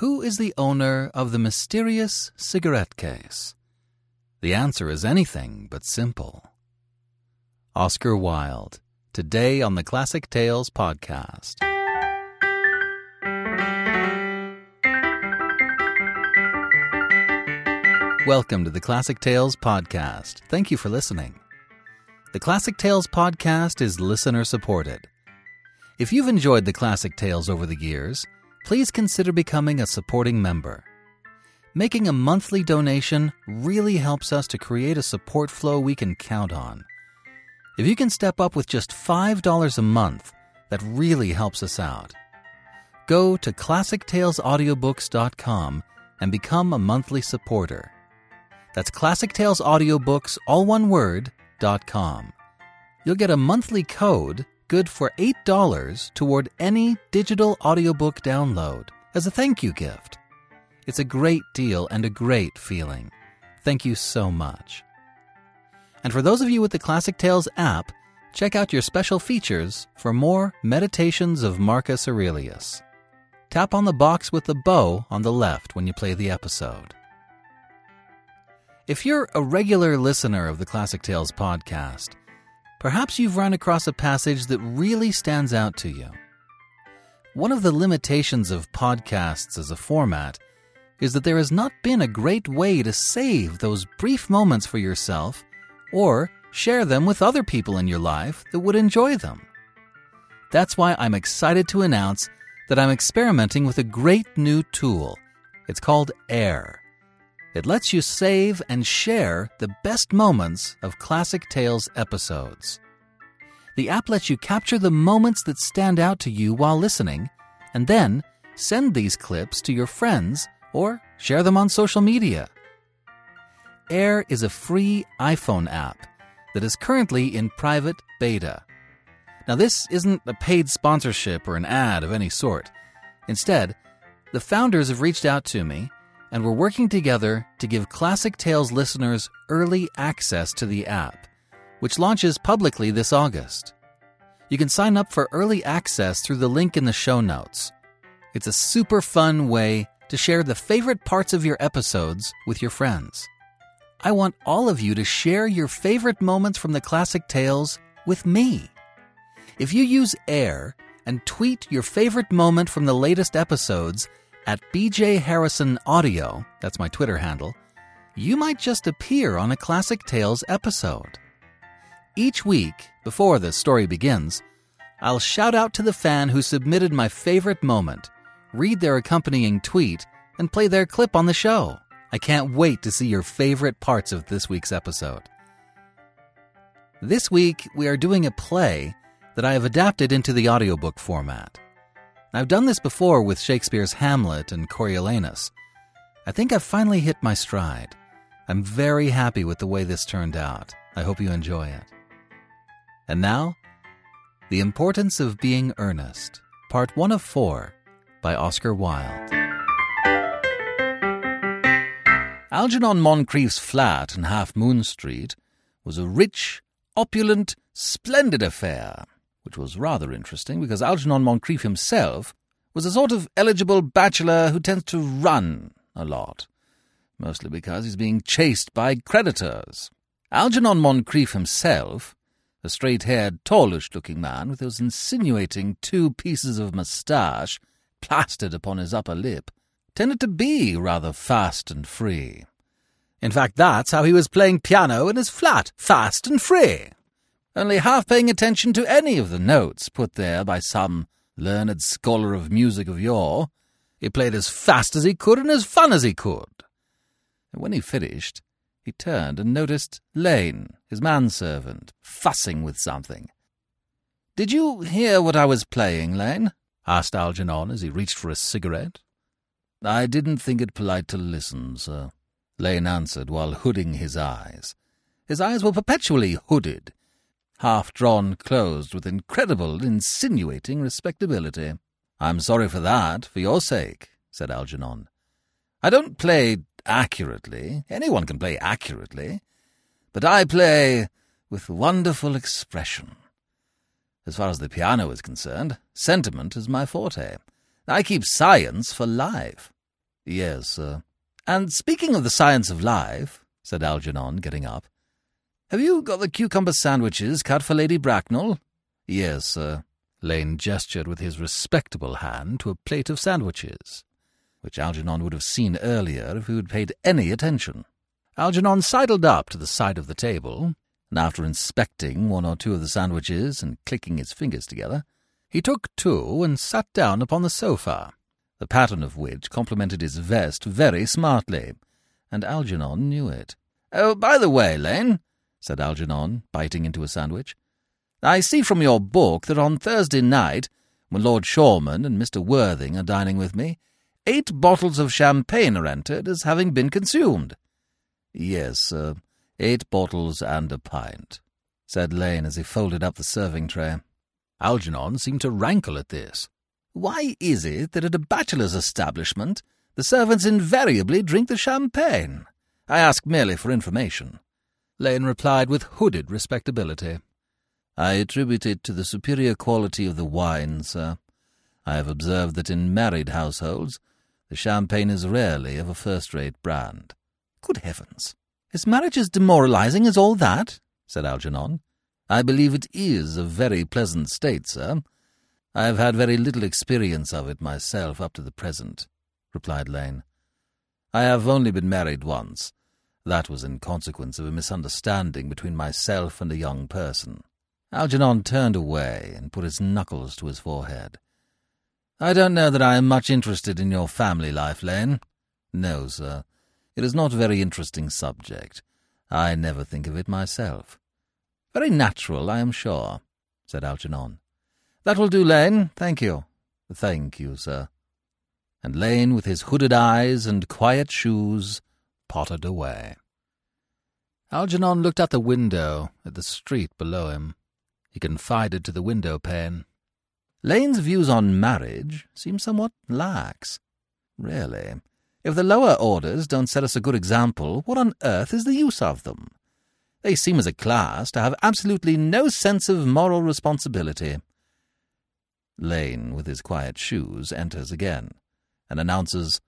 Who is the owner of the mysterious cigarette case? The answer is anything but simple. Oscar Wilde, today on the Classic Tales podcast. Welcome to the Classic Tales podcast. Thank you for listening. The Classic Tales podcast is listener supported. If you've enjoyed the Classic Tales over the years, please consider becoming a supporting member. Making a monthly donation really helps us to create a support flow we can count on. If you can step up with just $5 a month, that really helps us out. Go to ClassicTalesAudiobooks.com and become a monthly supporter. That's Classic Tales Audiobooks, all one word, com. You'll get a monthly code good for $8 toward any digital audiobook download as a thank you gift. It's a great deal and a great feeling. Thank you so much. And for those of you with the Classic Tales app, check out your special features for more Meditations of Marcus Aurelius. Tap on the box with the bow on the left when you play the episode. If you're a regular listener of the Classic Tales podcast, perhaps you've run across a passage that really stands out to you. One of the limitations of podcasts as a format is that there has not been a great way to save those brief moments for yourself or share them with other people in your life that would enjoy them. That's why I'm excited to announce that I'm experimenting with a great new tool. It's called Airr. It lets you save and share the best moments of Classic Tales episodes. The app lets you capture the moments that stand out to you while listening, and then send these clips to your friends or share them on social media. Airr is a free iPhone app that is currently in private beta. Now, this isn't a paid sponsorship or an ad of any sort. Instead, the founders have reached out to me and we're working together to give Classic Tales listeners early access to the app, which launches publicly this August. You can sign up for early access through the link in the show notes. It's a super fun way to share the favorite parts of your episodes with your friends. I want all of you to share your favorite moments from the Classic Tales with me. If you use Airr and tweet your favorite moment from the latest episodes, at BJ Harrison Audio, that's my Twitter handle, you might just appear on a Classic Tales episode. Each week, before the story begins, I'll shout out to the fan who submitted my favorite moment, read their accompanying tweet, and play their clip on the show. I can't wait to see your favorite parts of this week's episode. This week, we are doing a play that I have adapted into the audiobook format. I've done this before with Shakespeare's Hamlet and Coriolanus. I think I've finally hit my stride. I'm very happy with the way this turned out. I hope you enjoy it. And now, The Importance of Being Earnest, Part 1 of 4 by Oscar Wilde. Algernon Moncrieff's flat in Half Moon Street was a rich, opulent, splendid affair which was rather interesting because Algernon Moncrieff himself was a sort of eligible bachelor who tends to run a lot, mostly because he's being chased by creditors. Algernon Moncrieff himself, a straight haired, tallish looking man with those insinuating two pieces of moustache plastered upon his upper lip, tended to be rather fast and free. In fact, that's how he was playing piano in his flat, fast and free only half paying attention to any of the notes put there by some learned scholar of music of yore. He played as fast as he could and as fun as he could. And when he finished, he turned and noticed Lane, his manservant, fussing with something. Did you hear what I was playing, Lane? asked Algernon as he reached for a cigarette. I didn't think it polite to listen, sir, Lane answered while hooding his eyes. His eyes were perpetually hooded half drawn closed with incredible, insinuating respectability. I'm sorry for that, for your sake, said Algernon. I don't play accurately. Anyone can play accurately. But I play with wonderful expression. As far as the piano is concerned, sentiment is my forte. I keep science for life. Yes, sir. And speaking of the science of life, said Algernon, getting up, have you got the cucumber sandwiches cut for Lady Bracknell? Yes, sir. Lane gestured with his respectable hand to a plate of sandwiches, which Algernon would have seen earlier if he had paid any attention. Algernon sidled up to the side of the table, and after inspecting one or two of the sandwiches and clicking his fingers together, he took two and sat down upon the sofa, the pattern of which complemented his vest very smartly, and Algernon knew it. Oh, by the way, Lane, said Algernon, biting into a sandwich, I see from your book that on Thursday night, when Lord Shoreman and Mr. Worthing are dining with me, eight bottles of champagne are entered as having been consumed. Yes, sir, eight bottles and a pint, said Lane as he folded up the serving tray. Algernon seemed to rankle at this. Why is it that at a bachelor's establishment the servants invariably drink the champagne? I ask merely for information. Lane replied with hooded respectability. I attribute it to the superior quality of the wine, sir. I have observed that in married households the champagne is rarely of a first-rate brand. Good heavens! Is marriage as demoralizing as all that? said Algernon. I believe it is a very pleasant state, sir. I have had very little experience of it myself up to the present, replied Lane. I have only been married once. That was in consequence of a misunderstanding between myself and a young person. Algernon turned away and put his knuckles to his forehead. I don't know that I am much interested in your family life, Lane. No, sir. It is not a very interesting subject. I never think of it myself. Very natural, I am sure, said Algernon. That will do, Lane. Thank you. Thank you, sir. And Lane, with his hooded eyes and quiet shoes, pottered away. Algernon looked out the window at the street below him. He confided to the window pane. Lane's views on marriage seem somewhat lax. Really, if the lower orders don't set us a good example, what on earth is the use of them? They seem as a class to have absolutely no sense of moral responsibility. Lane, with his quiet shoes, enters again, and announces,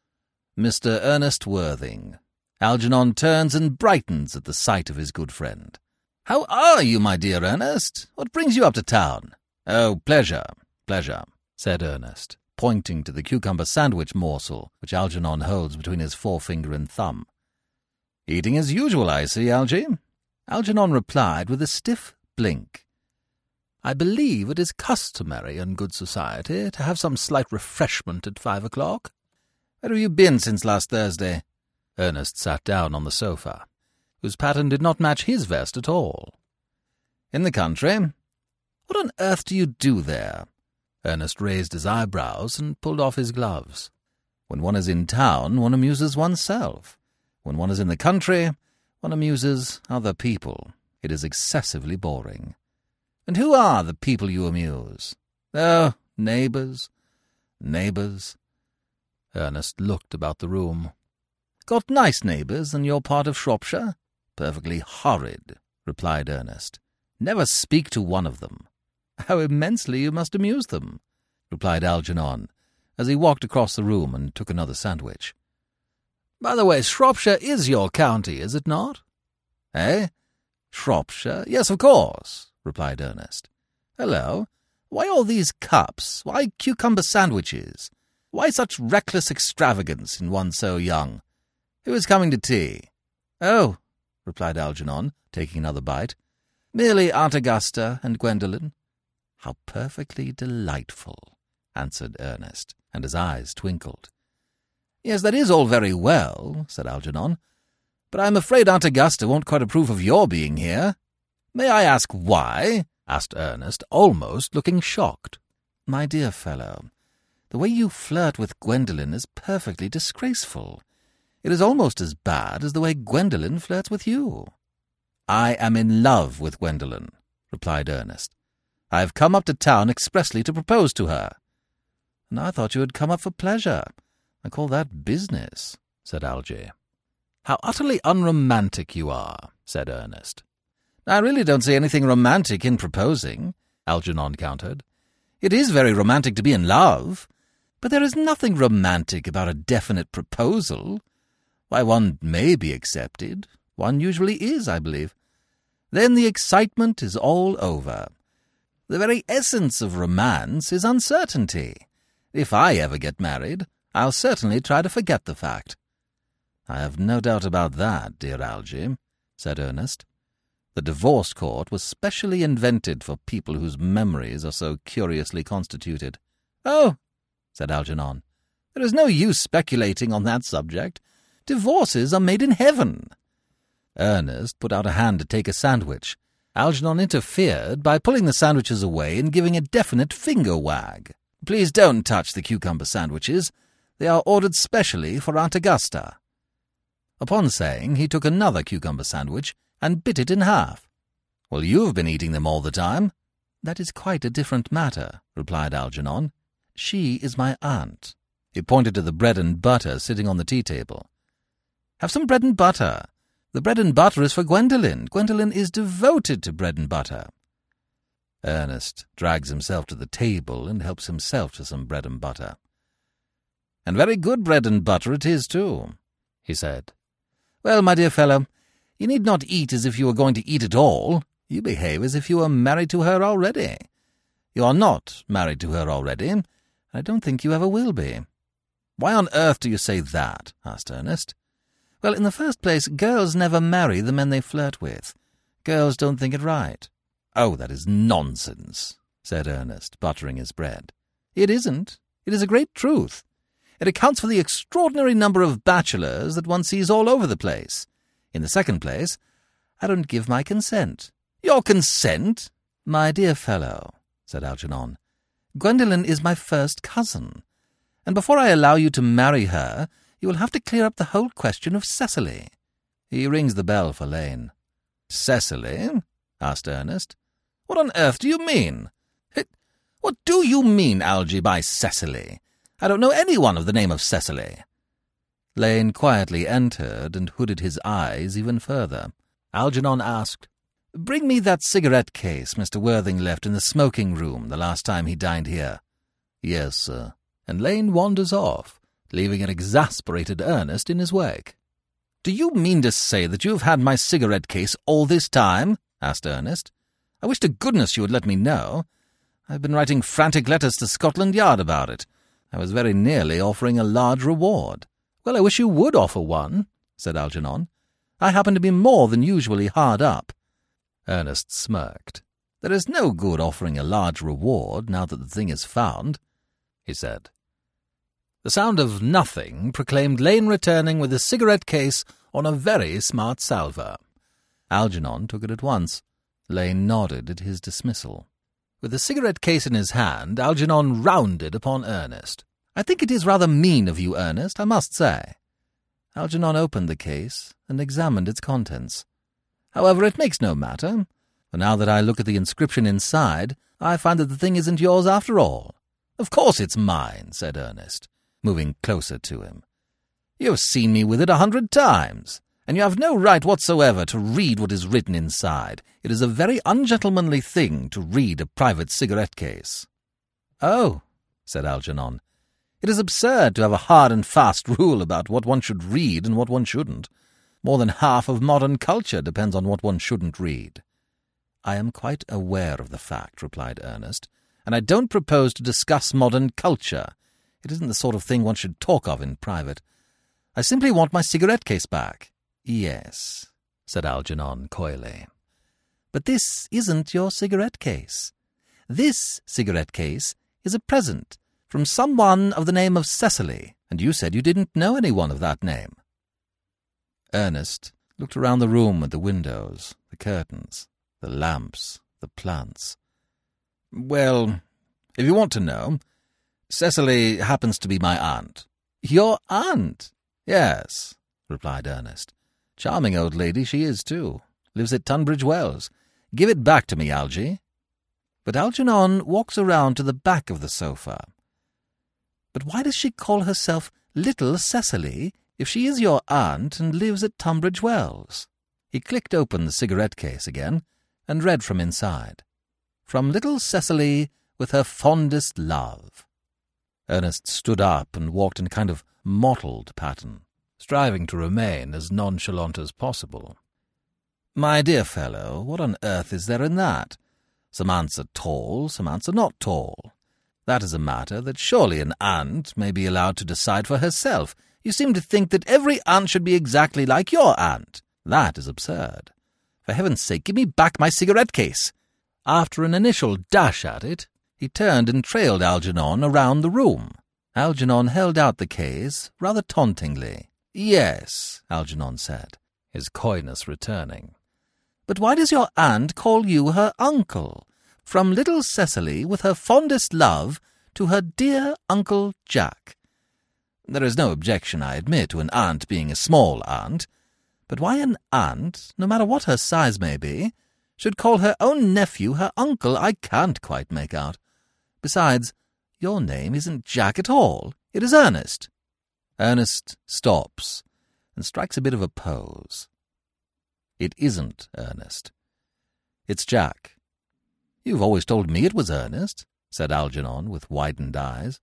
Mr. Ernest Worthing. Algernon turns and brightens at the sight of his good friend. How are you, my dear Ernest? What brings you up to town? Oh, pleasure, pleasure, said Ernest, pointing to the cucumber sandwich morsel which Algernon holds between his forefinger and thumb. Eating as usual, I see, Algy. Algernon replied with a stiff blink. I believe it is customary in good society to have some slight refreshment at five o'clock. Where have you been since last Thursday? Ernest sat down on the sofa, whose pattern did not match his vest at all. In the country? What on earth do you do there? Ernest raised his eyebrows and pulled off his gloves. When one is in town, one amuses oneself. When one is in the country, one amuses other people. It is excessively boring. And who are the people you amuse? Oh, neighbours, neighbours. Ernest looked about the room. Got nice neighbours in your part of Shropshire? Perfectly horrid, replied Ernest. Never speak to one of them. How immensely you must amuse them, replied Algernon, as he walked across the room and took another sandwich. By the way, Shropshire is your county, is it not? Eh? Shropshire? Yes, of course, replied Ernest. Hello. Why all these cups? Why cucumber sandwiches? Why such reckless extravagance in one so young? Who is coming to tea? Oh, replied Algernon, taking another bite. Merely Aunt Augusta and Gwendolen. How perfectly delightful, answered Ernest, and his eyes twinkled. Yes, that is all very well, said Algernon, but I am afraid Aunt Augusta won't quite approve of your being here. May I ask why? asked Ernest, almost looking shocked. My dear fellow, the way you flirt with Gwendolen is perfectly disgraceful. It is almost as bad as the way Gwendolen flirts with you. I am in love with Gwendolen, replied Ernest. I have come up to town expressly to propose to her. And I thought you had come up for pleasure. I call that business, said Algy. How utterly unromantic you are, said Ernest. I really don't see anything romantic in proposing, Algernon countered. It is very romantic to be in love. But there is nothing romantic about a definite proposal. Why, one may be accepted. One usually is, I believe. Then the excitement is all over. The very essence of romance is uncertainty. If I ever get married, I'll certainly try to forget the fact. I have no doubt about that, dear Algy, said Ernest. The divorce court was specially invented for people whose memories are so curiously constituted. Oh, said Algernon, there is no use speculating on that subject. Divorces are made in heaven. Ernest put out a hand to take a sandwich. Algernon interfered by pulling the sandwiches away and giving a definite finger wag. Please don't touch the cucumber sandwiches. They are ordered specially for Aunt Augusta. Upon saying, he took another cucumber sandwich and bit it in half. Well, you've been eating them all the time. That is quite a different matter, replied Algernon. She is my aunt. He pointed to the bread and butter sitting on the tea table. Have some bread and butter. The bread and butter is for Gwendolen. Gwendolen is devoted to bread and butter. Ernest drags himself to the table and helps himself to some bread and butter. And very good bread and butter it is, too, he said. Well, my dear fellow, you need not eat as if you were going to eat at all. You behave as if you were married to her already. You are not married to her already. And I don't think you ever will be. Why on earth do you say that? asked Ernest. Well, in the first place, girls never marry the men they flirt with. Girls don't think it right. Oh, that is nonsense, said Ernest, buttering his bread. It isn't. It is a great truth. It accounts for the extraordinary number of bachelors that one sees all over the place. In the second place, I don't give my consent. Your consent? My dear fellow, said Algernon, Gwendolen is my first cousin, and before I allow you to marry her, you will have to clear up the whole question of Cecily. He rings the bell for Lane. Cecily? asked Ernest. What on earth do you mean? What do you mean, Algy, by Cecily? I don't know anyone of the name of Cecily. Lane quietly entered and hooded his eyes even further. Algernon asked, Bring me that cigarette case Mr. Worthing left in the smoking room the last time he dined here. Yes, sir. And Lane wanders off, leaving an exasperated Ernest in his wake. Do you mean to say that you have had my cigarette case all this time? asked Ernest. I wish to goodness you would let me know. I've been writing frantic letters to Scotland Yard about it. I was very nearly offering a large reward. Well, I wish you would offer one, said Algernon. I happen to be more than usually hard up. Ernest smirked. There is no good offering a large reward now that the thing is found, he said. The sound of nothing proclaimed Lane returning with a cigarette case on a very smart salver. Algernon took it at once. Lane nodded at his dismissal. With the cigarette case in his hand, Algernon rounded upon Ernest. I think it is rather mean of you, Ernest, I must say. Algernon opened the case and examined its contents. However, it makes no matter, for now that I look at the inscription inside, I find that the thing isn't yours after all. Of course it's mine, said Ernest, moving closer to him. You have seen me with it a hundred times, and you have no right whatsoever to read what is written inside. It is a very ungentlemanly thing to read a private cigarette case. Oh, said Algernon, it is absurd to have a hard and fast rule about what one should read and what one shouldn't. More than half of modern culture depends on what one shouldn't read. I am quite aware of the fact, replied Ernest, and I don't propose to discuss modern culture. It isn't the sort of thing one should talk of in private. I simply want my cigarette case back. Yes, said Algernon coyly. But this isn't your cigarette case. This cigarette case is a present from someone of the name of Cecily, and you said you didn't know anyone of that name. Ernest looked around the room at the windows, the curtains, the lamps, the plants. Well, if you want to know, Cecily happens to be my aunt. Your aunt? Yes, replied Ernest. Charming old lady she is, too. Lives at Tunbridge Wells. Give it back to me, Algy. But Algernon walks around to the back of the sofa. But why does she call herself Little Cecily if she is your aunt and lives at Tunbridge Wells? He clicked open the cigarette case again and read from inside. From little Cecily with her fondest love. Ernest stood up and walked in a kind of mottled pattern, striving to remain as nonchalant as possible. My dear fellow, what on earth is there in that? Some aunts are tall, some aunts are not tall. That is a matter that surely an aunt may be allowed to decide for herself. You seem to think that every aunt should be exactly like your aunt. That is absurd. For heaven's sake, give me back my cigarette case. After an initial dash at it, he turned and trailed Algernon around the room. Algernon held out the case rather tauntingly. Yes, Algernon said, his coyness returning. But why does your aunt call you her uncle? From little Cecily, with her fondest love, to her dear Uncle Jack. There is no objection, I admit, to an aunt being a small aunt, but why an aunt, no matter what her size may be, should call her own nephew her uncle, I can't quite make out. Besides, your name isn't Jack at all. It is Ernest. Ernest stops and strikes a bit of a pose. It isn't Ernest. It's Jack. You've always told me it was Ernest, said Algernon with widened eyes.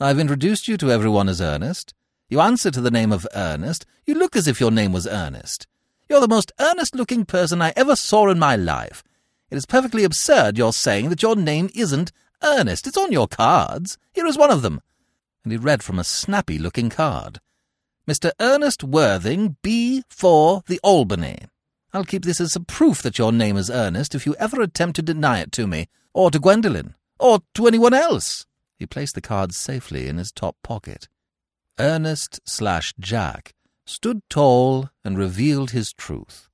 I've introduced you to everyone as Ernest. You answer to the name of Ernest. You look as if your name was Ernest. You're the most earnest-looking person I ever saw in my life. It is perfectly absurd your saying that your name isn't Ernest. It's on your cards. Here is one of them. And he read from a snappy-looking card. Mr. Ernest Worthing, B. for the Albany. I'll keep this as a proof that your name is Ernest if you ever attempt to deny it to me, or to Gwendolen, or to anyone else. He placed the card safely in his top pocket. Ernest slash Jack stood tall and revealed his truth.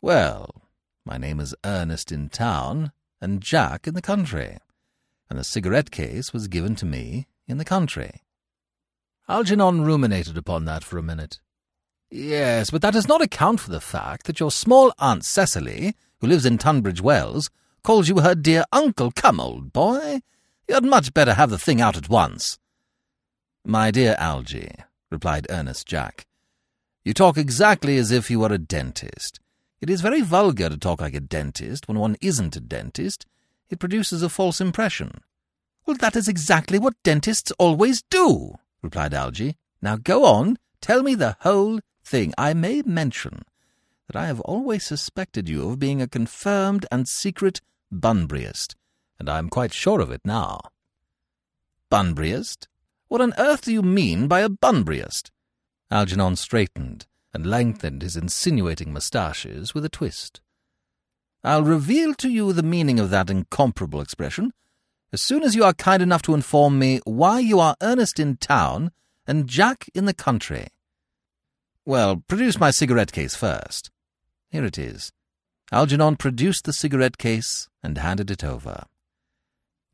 Well, my name is Ernest in town and Jack in the country, and the cigarette case was given to me in the country. Algernon ruminated upon that for a minute. Yes, but that does not account for the fact that your small Aunt Cecily, who lives in Tunbridge Wells, calls you her dear uncle. Come, old boy, you had much better have the thing out at once. My dear Algy, replied Ernest Jack, you talk exactly as if you were a dentist. It is very vulgar to talk like a dentist when one isn't a dentist. It produces a false impression. Well, that is exactly what dentists always do, replied Algy. Now go on, tell me the whole thing. I may mention that I have always suspected you of being a confirmed and secret Bunburyist, and I am quite sure of it now. Bunburyist? What on earth do you mean by a Bunburyist? Algernon straightened and lengthened his insinuating moustaches with a twist. I'll reveal to you the meaning of that incomparable expression as soon as you are kind enough to inform me why you are Ernest in town and Jack in the country. Well, produce my cigarette case first. Here it is. Algernon produced the cigarette case and handed it over.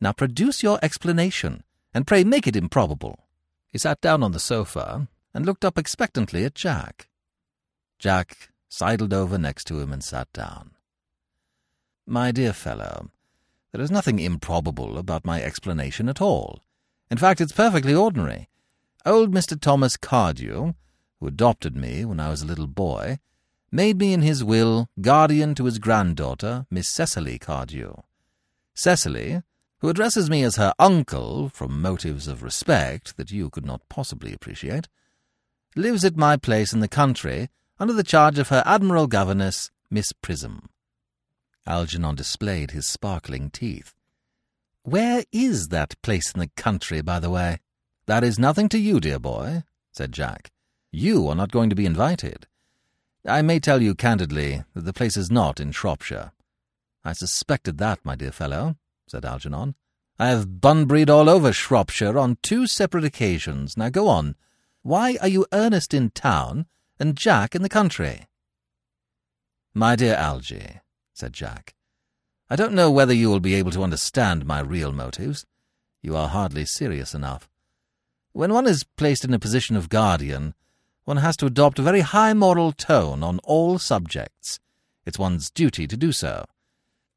Now produce your explanation and pray make it improbable. He sat down on the sofa and looked up expectantly at Jack. Jack sidled over next to him and sat down. My dear fellow, there is nothing improbable about my explanation at all. In fact, it's perfectly ordinary. Old Mr. Thomas Cardew, who adopted me when I was a little boy, made me in his will guardian to his granddaughter, Miss Cecily Cardew. Cecily, who addresses me as her uncle from motives of respect that you could not possibly appreciate, lives at my place in the country under the charge of her admiral governess, Miss Prism. Algernon displayed his sparkling teeth. Where is that place in the country, by the way? That is nothing to you, dear boy, said Jack. You are not going to be invited. I may tell you candidly that the place is not in Shropshire. I suspected that, my dear fellow, said Algernon. I have Bunburyed all over Shropshire on two separate occasions. Now go on. Why are you Ernest in town and Jack in the country? My dear Algy, said Jack, I don't know whether you will be able to understand my real motives. You are hardly serious enough. When one is placed in a position of guardian, one has to adopt a very high moral tone on all subjects. It's one's duty to do so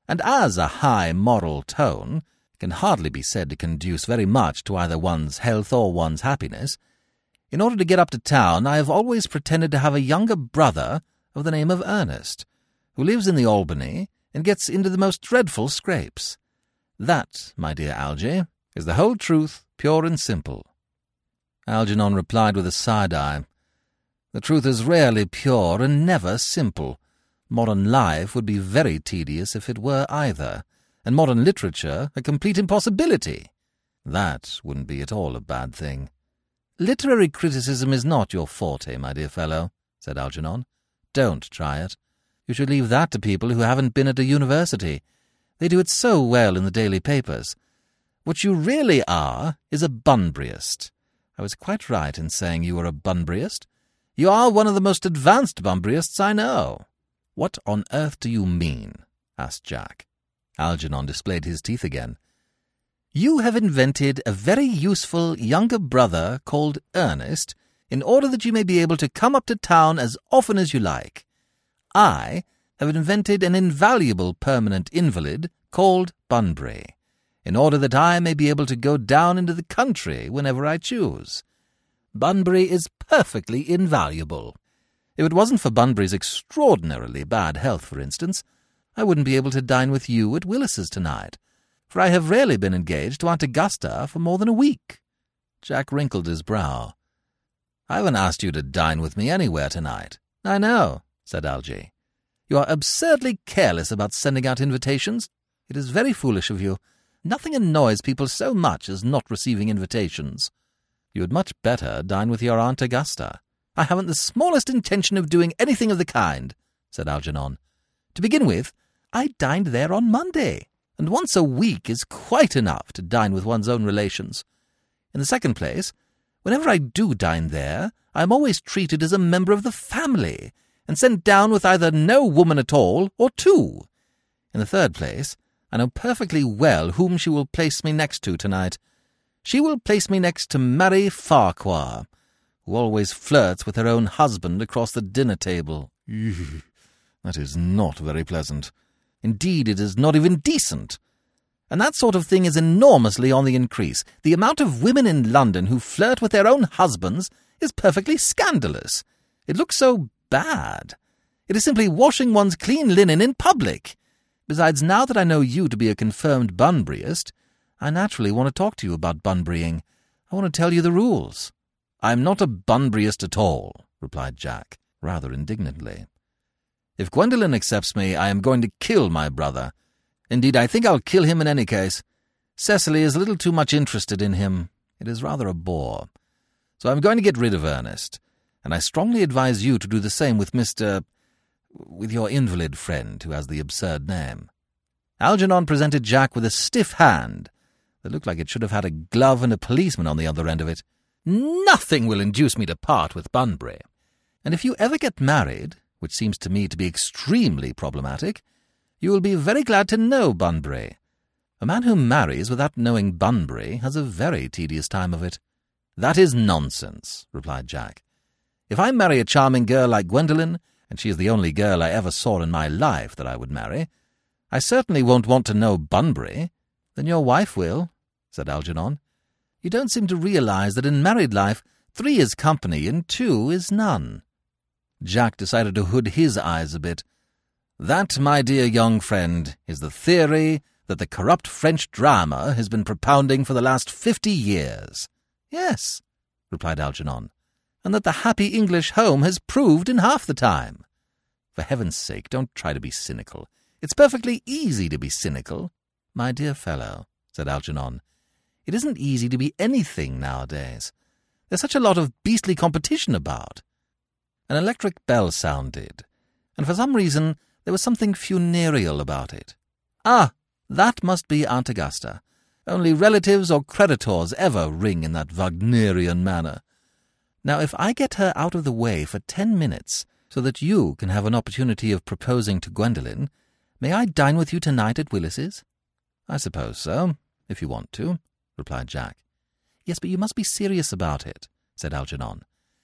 and as a high moral tone can hardly be said to conduce very much to either one's health or one's happiness, in order to get up to town I have always pretended to have a younger brother of the name of Ernest, who lives in the Albany and gets into the most dreadful scrapes. That, my dear Algy, is the whole truth pure and simple. Algernon replied with a side eye. The truth is rarely pure and never simple. Modern life would be very tedious if it were either, and modern literature a complete impossibility. That wouldn't be at all a bad thing. Literary criticism is not your forte, my dear fellow, said Algernon. Don't try it. You should leave that to people who haven't been at a university. They do it so well in the daily papers. What you really are is a Bunburyist. I was quite right in saying you were a Bunburyist. You are one of the most advanced Bunburyists I know. What on earth do you mean? asked Jack. Algernon displayed his teeth again. You have invented a very useful younger brother called Ernest in order that you may be able to come up to town as often as you like. I have invented an invaluable permanent invalid called Bunbury, in order that I may be able to go down into the country whenever I choose. Bunbury is perfectly invaluable. If it wasn't for Bunbury's extraordinarily bad health, for instance, I wouldn't be able to dine with you at Willis's tonight, for I have rarely been engaged to Aunt Augusta for more than a week. Jack wrinkled his brow. I haven't asked you to dine with me anywhere tonight. I know, said Algy. You are absurdly careless about sending out invitations. It is very foolish of you. Nothing annoys people so much as not receiving invitations. You had much better dine with your Aunt Augusta. I haven't the smallest intention of doing anything of the kind, said Algernon. To begin with, I dined there on Monday, and once a week is quite enough to dine with one's own relations. In the second place, whenever I do dine there, I am always treated as a member of the family, and sent down with either no woman at all or two. In the third place, I know perfectly well whom she will place me next to tonight. She will place me next to Mary Farquhar, who always flirts with her own husband across the dinner table. that is not very pleasant. Indeed, it is not even decent. And that sort of thing is enormously on the increase. The amount of women in London who flirt with their own husbands is perfectly scandalous. It looks so bad. It is simply washing one's clean linen in public. Besides, now that I know you to be a confirmed Bunburyist, I naturally want to talk to you about Bunburying. I want to tell you the rules. I am not a Bunburyist at all, replied Jack, rather indignantly. If Gwendolen accepts me, I am going to kill my brother. Indeed, I think I'll kill him in any case. Cecily is a little too much interested in him. It is rather a bore. So I'm going to get rid of Ernest and I strongly advise you to do the same with Mr. with your invalid friend who has the absurd name. Algernon presented Jack with a stiff hand that looked like it should have had a glove and a policeman on the other end of it. Nothing will induce me to part with Bunbury. And if you ever get married, which seems to me to be extremely problematic, you will be very glad to know Bunbury. A man who marries without knowing Bunbury has a very tedious time of it. That is nonsense, replied Jack. If I marry a charming girl like Gwendolen, and she is the only girl I ever saw in my life that I would marry, I certainly won't want to know Bunbury. Then your wife will, said Algernon. You don't seem to realize that in married life three is company and two is none. Jack decided to hood his eyes a bit. That, my dear young friend, is the theory that the corrupt French drama has been propounding for the last fifty years. Yes, replied Algernon and that the happy English home has proved in half the time. For heaven's sake, don't try to be cynical. It's perfectly easy to be cynical. My dear fellow, said Algernon, it isn't easy to be anything nowadays. There's such a lot of beastly competition about. An electric bell sounded, and for some reason there was something funereal about it. Ah, that must be Aunt Augusta. Only relatives or creditors ever ring in that Wagnerian manner. Now, if I get her out of the way for ten minutes, so that you can have an opportunity of proposing to Gwendolen, may I dine with you tonight at Willis's? I suppose so, if you want to, replied Jack. Yes, but you must be serious about it, said Algernon.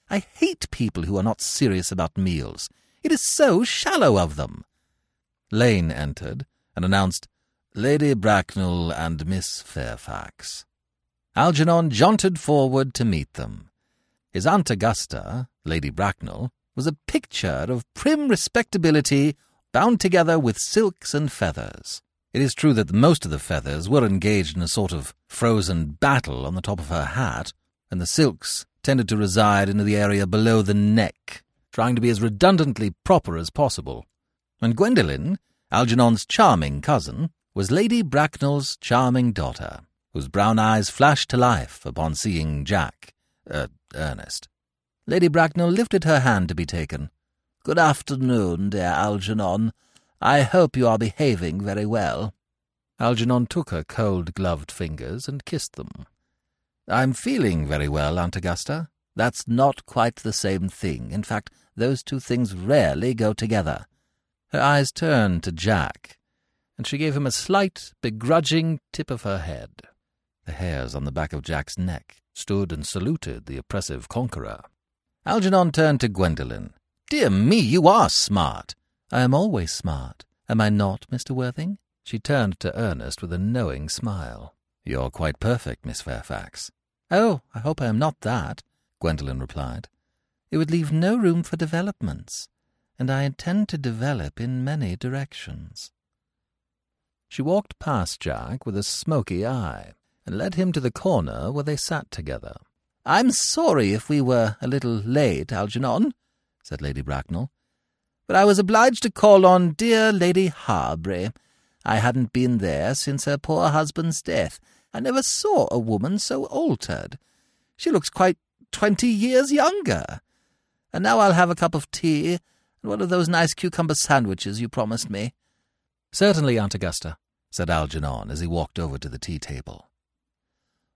I hate people who are not serious about meals. It is so shallow of them. Lane entered and announced Lady Bracknell and Miss Fairfax. Algernon jaunted forward to meet them. His Aunt Augusta, Lady Bracknell, was a picture of prim respectability bound together with silks and feathers. It is true that most of the feathers were engaged in a sort of frozen battle on the top of her hat, and the silks tended to reside in the area below the neck, trying to be as redundantly proper as possible. And Gwendolen, Algernon's charming cousin, was Lady Bracknell's charming daughter, whose brown eyes flashed to life upon seeing Jack, uh, Ernest. Lady Bracknell lifted her hand to be taken. Good afternoon, dear Algernon. I hope you are behaving very well. Algernon took her cold gloved fingers and kissed them. I'm feeling very well, Aunt Augusta. That's not quite the same thing. In fact, those two things rarely go together. Her eyes turned to Jack, and she gave him a slight, begrudging tip of her head. The hairs on the back of Jack's neck stood and saluted the oppressive conqueror. Algernon turned to Gwendolen. Dear me, you are smart. I am always smart. Am I not, Mr. Worthing? She turned to Ernest with a knowing smile. You're quite perfect, Miss Fairfax. Oh, I hope I am not that, Gwendolen replied. It would leave no room for developments, and I intend to develop in many directions. She walked past Jack with a smoky eye, and led him to the corner where they sat together. I'm sorry if we were a little late, Algernon, said Lady Bracknell, but I was obliged to call on dear Lady Harbury. I hadn't been there since her poor husband's death. I never saw a woman so altered. She looks quite twenty years younger. And now I'll have a cup of tea and one of those nice cucumber sandwiches you promised me. Certainly, Aunt Augusta said Algernon as he walked over to the tea table.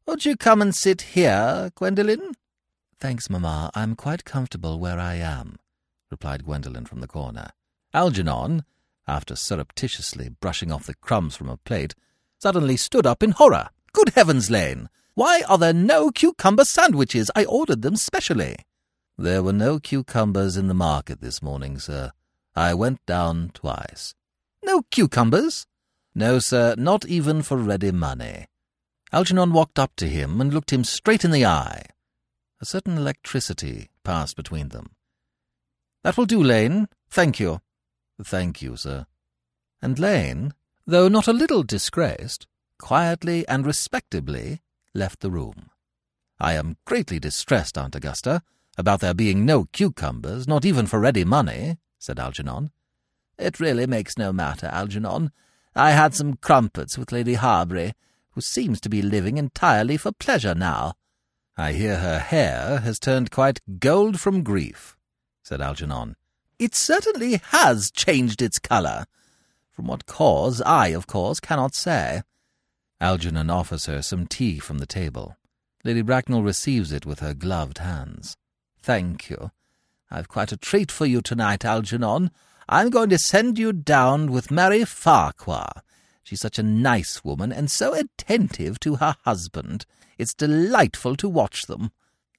Won't you come and sit here, Gwendolen? Thanks, mamma. I'm quite comfortable where I am, replied Gwendolen from the corner. Algernon, after surreptitiously brushing off the crumbs from a plate, suddenly stood up in horror. Good heavens, Lane! Why are there no cucumber sandwiches? I ordered them specially. There were no cucumbers in the market this morning, sir. I went down twice. No cucumbers? No, sir, not even for ready money. Algernon walked up to him and looked him straight in the eye. A certain electricity passed between them. That will do, Lane. Thank you. Thank you, sir. And Lane, though not a little disgraced, quietly and respectably left the room. I am greatly distressed, Aunt Augusta, about there being no cucumbers, not even for ready money, said Algernon. It really makes no matter, Algernon. I had some crumpets with Lady Harbury, who seems to be living entirely for pleasure now. I hear her hair has turned quite gold from grief, said Algernon. It certainly has changed its colour. From what cause, I, of course, cannot say. Algernon offers her some tea from the table. Lady Bracknell receives it with her gloved hands. Thank you. I've quite a treat for you tonight, Algernon. I'm going to send you down with Mary Farquhar. She's such a nice woman and so attentive to her husband. It's delightful to watch them.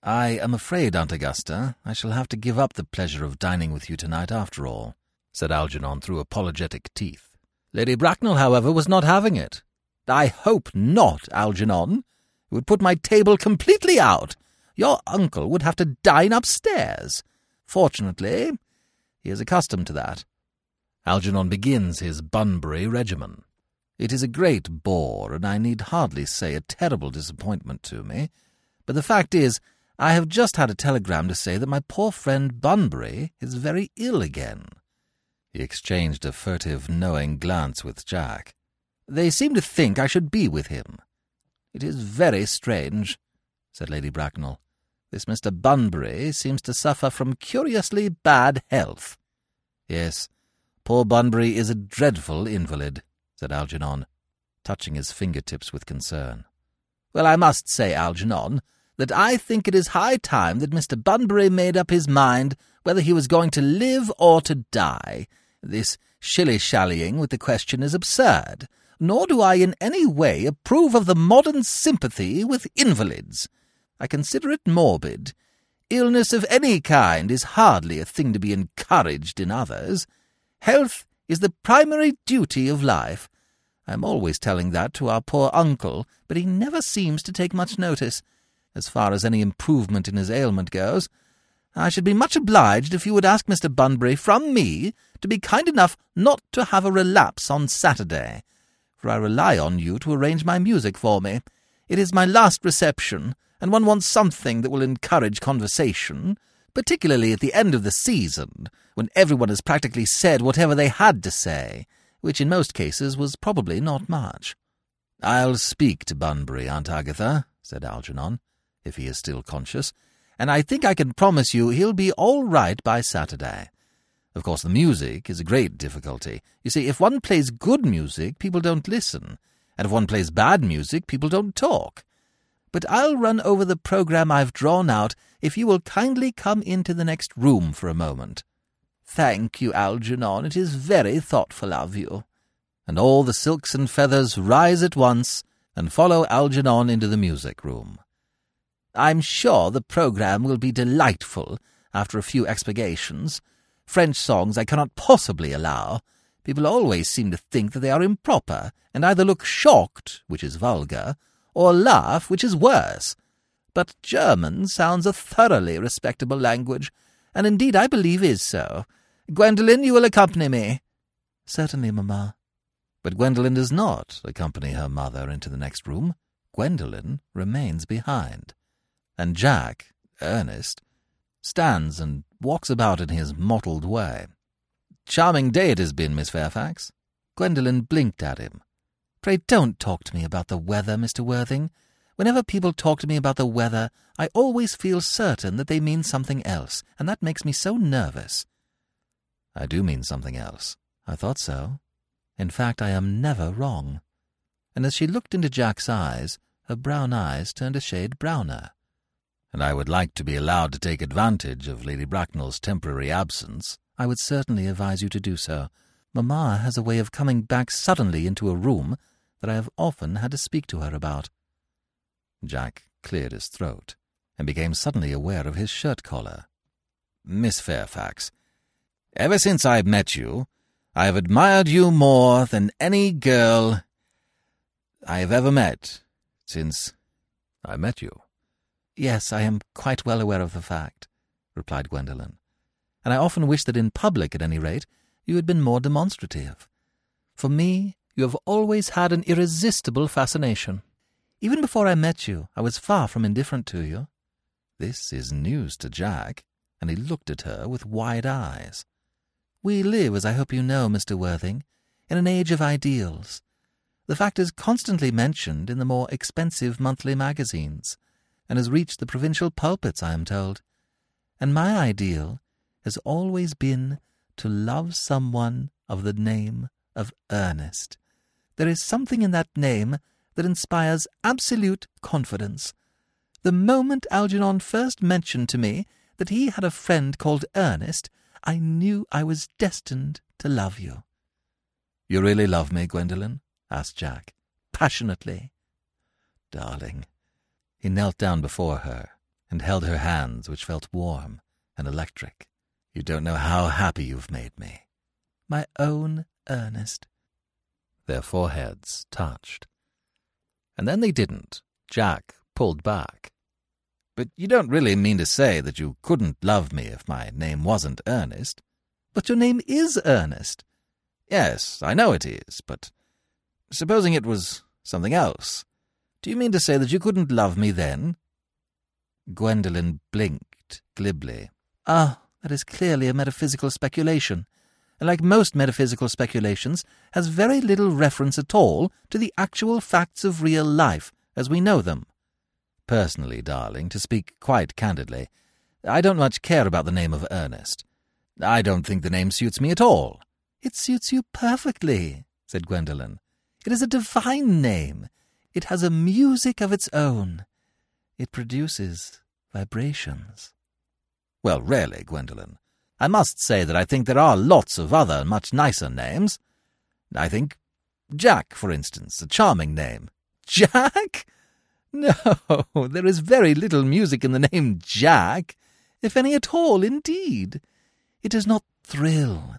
I am afraid, Aunt Augusta, I shall have to give up the pleasure of dining with you tonight after all, said Algernon through apologetic teeth. Lady Bracknell, however, was not having it. I hope not, Algernon. It would put my table completely out. Your uncle would have to dine upstairs. Fortunately, he is accustomed to that. Algernon begins his Bunbury regimen. It is a great bore, and I need hardly say a terrible disappointment to me. But the fact is, I have just had a telegram to say that my poor friend Bunbury is very ill again. He exchanged a furtive, knowing glance with Jack. They seem to think I should be with him. It is very strange, said Lady Bracknell. This Mr. Bunbury seems to suffer from curiously bad health. Yes, poor Bunbury is a dreadful invalid, said Algernon, touching his fingertips with concern. Well, I must say, Algernon, that I think it is high time that Mr. Bunbury made up his mind whether he was going to live or to die. This shilly-shallying with the question is absurd, nor do I in any way approve of the modern sympathy with invalids. I consider it morbid. Illness of any kind is hardly a thing to be encouraged in others. Health is the primary duty of life. I am always telling that to our poor uncle, but he never seems to take much notice. As far as any improvement in his ailment goes, I should be much obliged if you would ask Mr. Bunbury from me to be kind enough not to have a relapse on Saturday. for I rely on you to arrange my music for me. It is my last reception, and one wants something that will encourage conversation, particularly at the end of the season, when everyone has practically said whatever they had to say, which in most cases was probably not much. I'll speak to Bunbury, Aunt Agatha, said Algernon, if he is still conscious, and I think I can promise you he'll be all right by Saturday. Of course, the music is a great difficulty. You see, if one plays good music, people don't listen, and if one plays bad music, people don't talk. But I'll run over the program I've drawn out if you will kindly come into the next room for a moment. Thank you, Algernon. It is very thoughtful of you and all the silks and feathers rise at once and follow Algernon into the music room. I'm sure the programme will be delightful after a few expurgations. French songs I cannot possibly allow. People always seem to think that they are improper, and either look shocked, which is vulgar, or laugh, which is worse. But German sounds a thoroughly respectable language, and indeed I believe is so. Gwendolen, you will accompany me. Certainly, mamma. But Gwendolen does not accompany her mother into the next room. Gwendolen remains behind. And Jack, Ernest, stands and walks about in his mottled way. Charming day it has been, Miss Fairfax. Gwendolen blinked at him. Pray don't talk to me about the weather, Mr. Worthing. Whenever people talk to me about the weather, I always feel certain that they mean something else, and that makes me so nervous. I do mean something else. I thought so. In fact, I am never wrong. And as she looked into Jack's eyes, her brown eyes turned a shade browner. And I would like to be allowed to take advantage of Lady Bracknell's temporary absence. I would certainly advise you to do so. Mamma has a way of coming back suddenly into a room that I have often had to speak to her about. Jack cleared his throat and became suddenly aware of his shirt collar. Miss Fairfax, ever since I met you, I have admired you more than any girl I have ever met since I met you. Yes, I am quite well aware of the fact, replied Gwendolen, and I often wish that in public, at any rate, you had been more demonstrative. For me, you have always had an irresistible fascination. Even before I met you, I was far from indifferent to you. This is news to Jack, and he looked at her with wide eyes. We live, as I hope you know, Mr. Worthing, in an age of ideals. The fact is constantly mentioned in the more expensive monthly magazines, and has reached the provincial pulpits, I am told. And my ideal has always been to love someone of the name of Ernest. There is something in that name that inspires absolute confidence. The moment Algernon first mentioned to me that he had a friend called Ernest, I knew I was destined to love you. You really love me, Gwendolen? asked Jack. Passionately. Darling. He knelt down before her and held her hands, which felt warm and electric. You don't know how happy you've made me. My own Ernest. Their foreheads touched. And then they didn't. Jack pulled back. But you don't really mean to say that you couldn't love me if my name wasn't Ernest? But your name is Ernest. Yes, I know it is, but supposing it was something else. Do you mean to say that you couldn't love me then? Gwendolen blinked glibly. Ah, that is clearly a metaphysical speculation, and like most metaphysical speculations, has very little reference at all to the actual facts of real life as we know them. Personally, darling, to speak quite candidly, I don't much care about the name of Ernest. I don't think the name suits me at all. It suits you perfectly, said Gwendolen. It is a divine name. It has a music of its own. It produces vibrations. Well, really, Gwendolen, I must say that I think there are lots of other much nicer names. I think Jack, for instance, a charming name. Jack? No, there is very little music in the name Jack, if any at all, indeed. It does not thrill.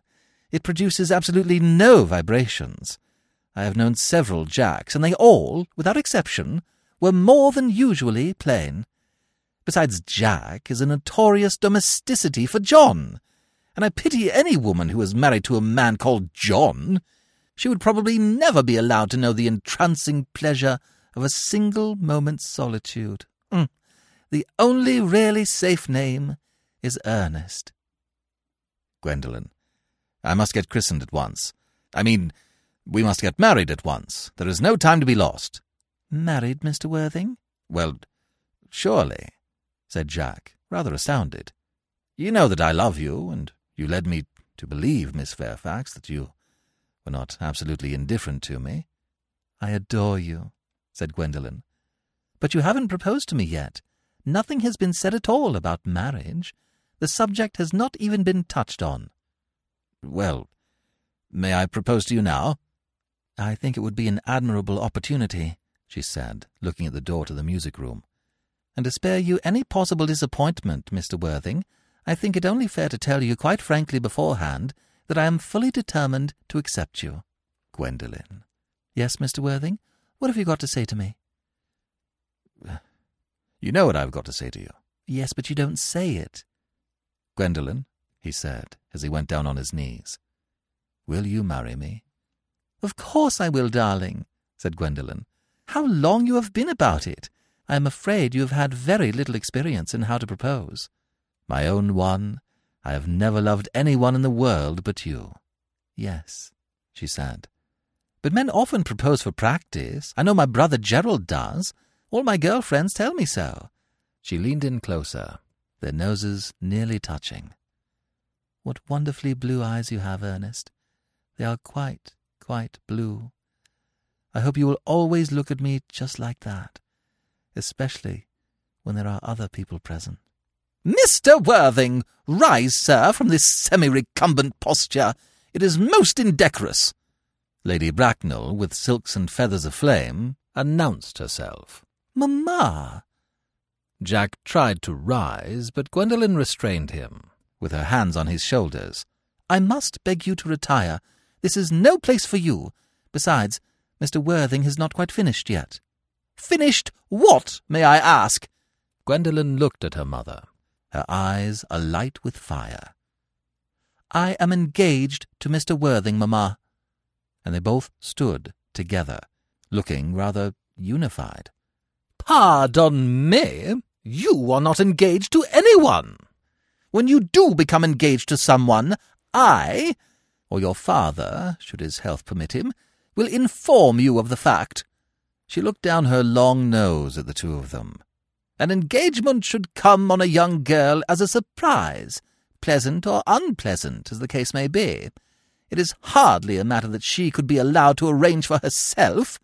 It produces absolutely no vibrations. I have known several Jacks, and they all, without exception, were more than usually plain. Besides, Jack is a notorious domesticity for John, and I pity any woman who is married to a man called John. she would probably never be allowed to know the entrancing pleasure of a single moment's solitude. Mm. The only really safe name is Ernest. Gwendolen, I must get christened at once. I mean, we must get married at once. There is no time to be lost. Married, Mr. Worthing? Well, surely, said Jack, rather astounded. You know that I love you, and you led me to believe, Miss Fairfax, that you were not absolutely indifferent to me. I adore you, said Gwendolen. But you haven't proposed to me yet. Nothing has been said at all about marriage. The subject has not even been touched on. Well, may I propose to you now? I think it would be an admirable opportunity, she said, looking at the door to the music room. And to spare you any possible disappointment, Mr. Worthing, I think it only fair to tell you quite frankly beforehand that I am fully determined to accept you. Gwendolen. Yes, Mr. Worthing? What have you got to say to me? You know what I've got to say to you. Yes, but you don't say it. Gwendolen, he said, as he went down on his knees, will you marry me? Of course I will, darling, said Gwendolen. How long you have been about it! I am afraid you have had very little experience in how to propose. My own one, I have never loved any one in the world but you. Yes, she said. But men often propose for practice. I know my brother Gerald does. All my girl friends tell me so. She leaned in closer, their noses nearly touching. What wonderfully blue eyes you have, Ernest. They are quite, quite blue. I hope you will always look at me just like that, especially when there are other people present. Mr. Worthing, rise, sir, from this semi-recumbent posture. It is most indecorous. Lady Bracknell, with silks and feathers aflame, announced herself. Mamma! Jack tried to rise, but Gwendolen restrained him, with her hands on his shoulders. I must beg you to retire. This is no place for you. Besides, Mr. Worthing has not quite finished yet. Finished what, may I ask? Gwendolen looked at her mother, her eyes alight with fire. I am engaged to Mr. Worthing, mamma and they both stood together, looking rather unified. Pardon me, you are not engaged to anyone. When you do become engaged to someone, I, or your father, should his health permit him, will inform you of the fact. She looked down her long nose at the two of them. An engagement should come on a young girl as a surprise, pleasant or unpleasant, as the case may be. It is hardly a matter that she could be allowed to arrange for herself.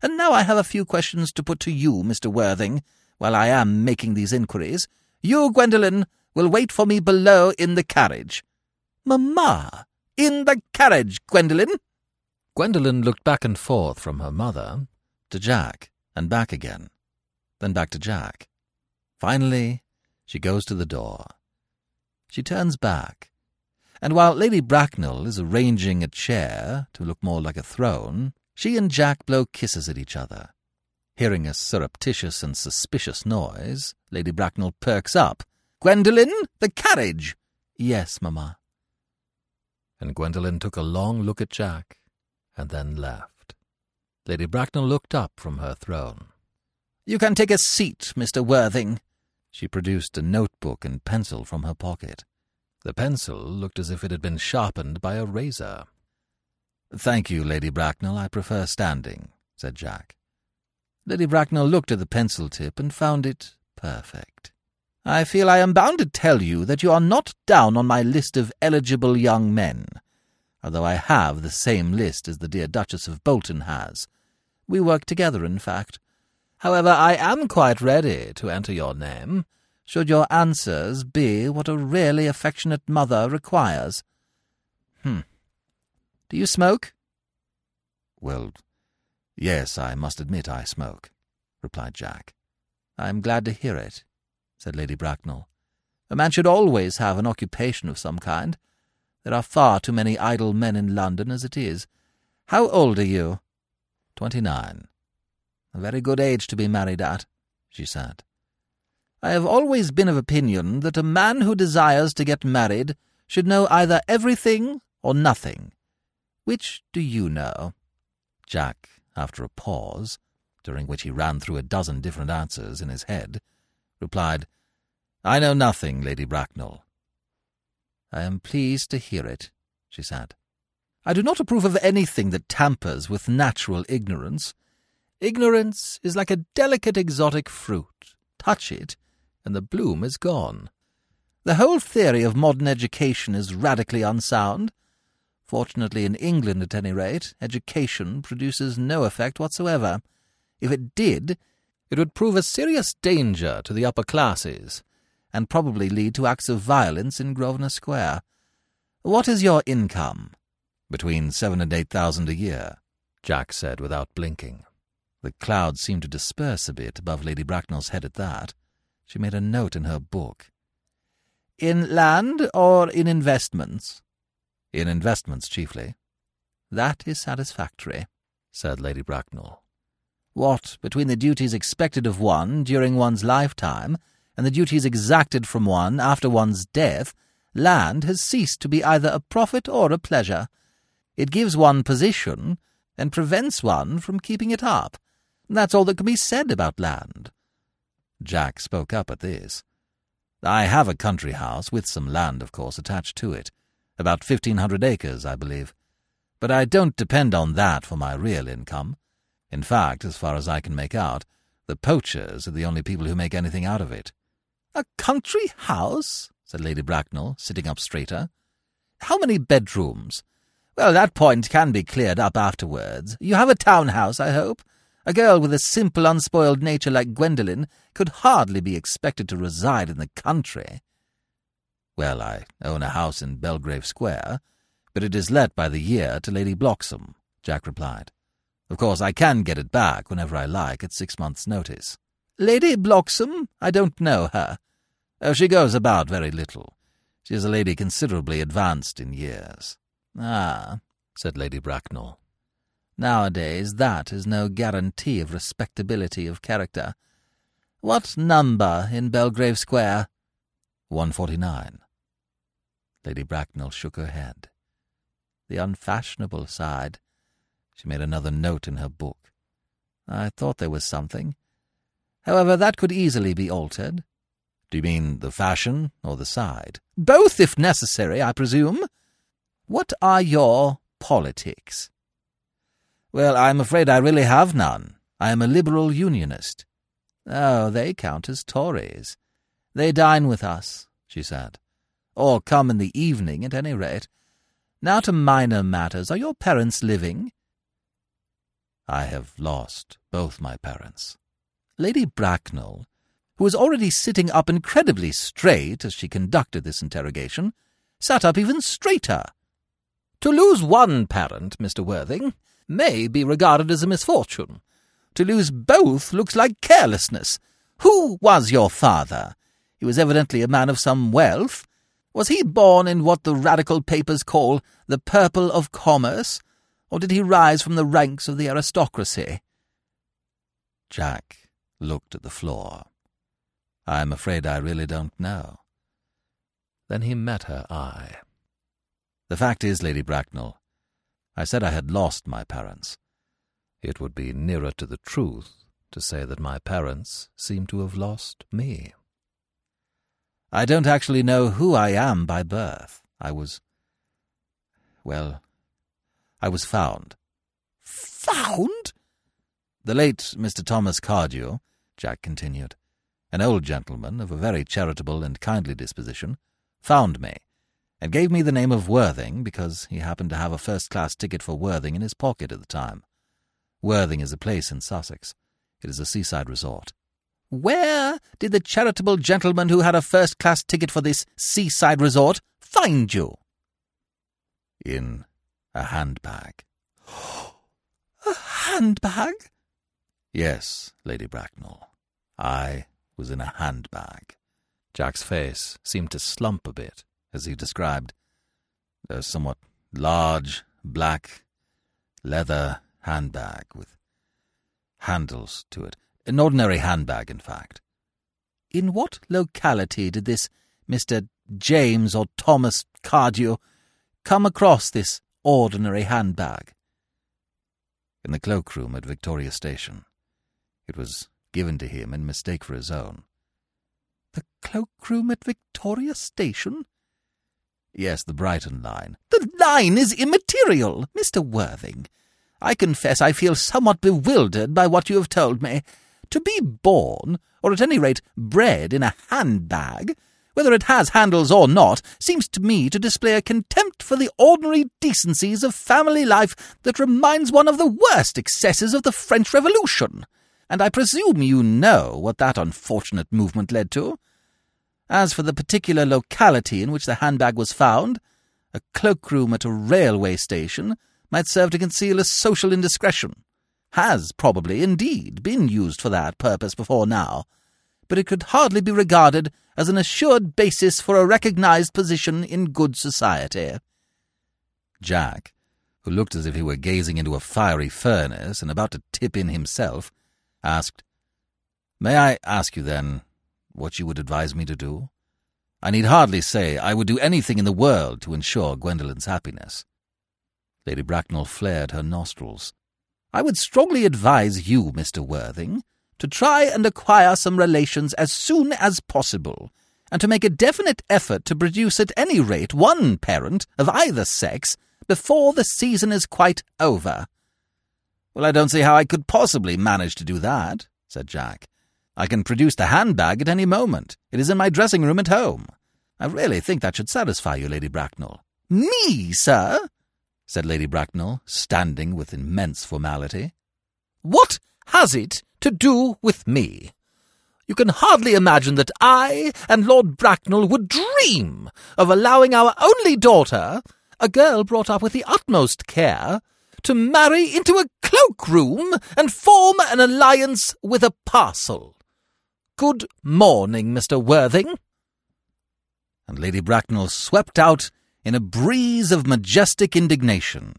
And now I have a few questions to put to you, Mr. Worthing, while I am making these inquiries. You, Gwendolen, will wait for me below in the carriage. Mamma, in the carriage, Gwendolen. Gwendolen looked back and forth from her mother to Jack and back again, then back to Jack. Finally, she goes to the door. She turns back and while Lady Bracknell is arranging a chair to look more like a throne, she and Jack blow kisses at each other. Hearing a surreptitious and suspicious noise, Lady Bracknell perks up. Gwendolen, the carriage! Yes, mamma. And Gwendolen took a long look at Jack, and then left. Lady Bracknell looked up from her throne. You can take a seat, Mr. Worthing. She produced a notebook and pencil from her pocket. The pencil looked as if it had been sharpened by a razor. Thank you, Lady Bracknell. I prefer standing, said Jack. Lady Bracknell looked at the pencil tip and found it perfect. I feel I am bound to tell you that you are not down on my list of eligible young men, although I have the same list as the dear Duchess of Bolton has. We work together, in fact. However, I am quite ready to enter your name should your answers be what a really affectionate mother requires. Hmm. Do you smoke? Well, yes, I must admit I smoke, replied Jack. I am glad to hear it, said Lady Bracknell. A man should always have an occupation of some kind. There are far too many idle men in London as it is. How old are you? Twenty-nine. A very good age to be married at, she said. I have always been of opinion that a man who desires to get married should know either everything or nothing. Which do you know? Jack, after a pause, during which he ran through a dozen different answers in his head, replied, I know nothing, Lady Bracknell. I am pleased to hear it, she said. I do not approve of anything that tampers with natural ignorance. Ignorance is like a delicate exotic fruit. Touch it, and the bloom is gone. The whole theory of modern education is radically unsound. Fortunately, in England at any rate, education produces no effect whatsoever. If it did, it would prove a serious danger to the upper classes, and probably lead to acts of violence in Grosvenor Square. What is your income? Between seven and eight thousand a year, Jack said without blinking. The clouds seemed to disperse a bit above Lady Bracknell's head at that. She made a note in her book. In land or in investments? In investments chiefly. That is satisfactory, said Lady Bracknell. What, between the duties expected of one during one's lifetime and the duties exacted from one after one's death, land has ceased to be either a profit or a pleasure. It gives one position and prevents one from keeping it up. That's all that can be said about land. Jack spoke up at this. I have a country house, with some land, of course, attached to it. About fifteen hundred acres, I believe. But I don't depend on that for my real income. In fact, as far as I can make out, the poachers are the only people who make anything out of it. A country house? said Lady Bracknell, sitting up straighter. How many bedrooms? Well, that point can be cleared up afterwards. You have a townhouse, I hope? A girl with a simple, unspoiled nature like Gwendolen could hardly be expected to reside in the country. Well, I own a house in Belgrave Square, but it is let by the year to Lady Bloxham, Jack replied. Of course, I can get it back whenever I like at six months' notice. Lady Bloxham? I don't know her. Oh, she goes about very little. She is a lady considerably advanced in years. Ah, said Lady Bracknell. Nowadays, that is no guarantee of respectability of character. What number in Belgrave Square? 149. Lady Bracknell shook her head. The unfashionable side. She made another note in her book. I thought there was something. However, that could easily be altered. Do you mean the fashion or the side? Both, if necessary, I presume. What are your politics? Well, I'm afraid I really have none. I am a liberal unionist. Oh, they count as Tories. They dine with us, she said. Or come in the evening, at any rate. Now to minor matters. Are your parents living? I have lost both my parents. Lady Bracknell, who was already sitting up incredibly straight as she conducted this interrogation, sat up even straighter. To lose one parent, Mr. Worthing, may be regarded as a misfortune. To lose both looks like carelessness. Who was your father? He was evidently a man of some wealth. Was he born in what the radical papers call the purple of commerce, or did he rise from the ranks of the aristocracy? Jack looked at the floor. I'm afraid I really don't know. Then he met her eye. The fact is, Lady Bracknell, I said I had lost my parents. It would be nearer to the truth to say that my parents seem to have lost me. I don't actually know who I am by birth. I was. Well, I was found. Found? The late Mr. Thomas Cardew, Jack continued, an old gentleman of a very charitable and kindly disposition, found me and gave me the name of Worthing because he happened to have a first-class ticket for Worthing in his pocket at the time. Worthing is a place in Sussex. It is a seaside resort. Where did the charitable gentleman who had a first-class ticket for this seaside resort find you? In a handbag. a handbag? Yes, Lady Bracknell. I was in a handbag. Jack's face seemed to slump a bit as he described. A somewhat large, black, leather handbag with handles to it. An ordinary handbag, in fact. In what locality did this Mr. James or Thomas Cardew come across this ordinary handbag? In the cloakroom at Victoria Station. It was given to him in mistake for his own. The cloakroom at Victoria Station? Yes, the Brighton line. The line is immaterial, Mr. Worthing. I confess I feel somewhat bewildered by what you have told me. To be born, or at any rate bred, in a handbag, whether it has handles or not, seems to me to display a contempt for the ordinary decencies of family life that reminds one of the worst excesses of the French Revolution. And I presume you know what that unfortunate movement led to. As for the particular locality in which the handbag was found, a cloakroom at a railway station might serve to conceal a social indiscretion. Has probably, indeed, been used for that purpose before now, but it could hardly be regarded as an assured basis for a recognized position in good society. Jack, who looked as if he were gazing into a fiery furnace and about to tip in himself, asked, May I ask you, then, what you would advise me to do? I need hardly say I would do anything in the world to ensure Gwendolen's happiness. Lady Bracknell flared her nostrils. I would strongly advise you, Mr. Worthing, to try and acquire some relations as soon as possible, and to make a definite effort to produce at any rate one parent of either sex before the season is quite over. Well, I don't see how I could possibly manage to do that, said Jack. I can produce the handbag at any moment. It is in my dressing room at home. I really think that should satisfy you, Lady Bracknell. Me, sir? said Lady Bracknell, standing with immense formality. What has it to do with me? You can hardly imagine that I and Lord Bracknell would dream of allowing our only daughter, a girl brought up with the utmost care, to marry into a cloakroom and form an alliance with a parcel. Good morning, Mr. Worthing. And Lady Bracknell swept out in a breeze of majestic indignation,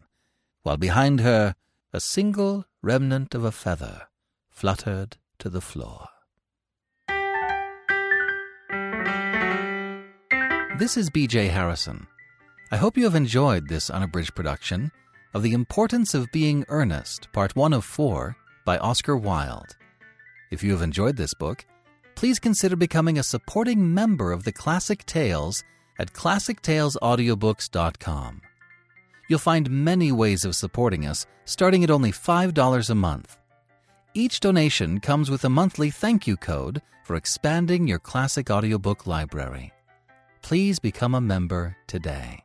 while behind her a single remnant of a feather fluttered to the floor. This is B.J. Harrison. I hope you have enjoyed this unabridged production of The Importance of Being Earnest, Part 1 of 4 by Oscar Wilde. If you have enjoyed this book, please consider becoming a supporting member of the Classic Tales at classictalesaudiobooks.com. You'll find many ways of supporting us, starting at only $5 a month. Each donation comes with a monthly thank you code for expanding your classic audiobook library. Please become a member today.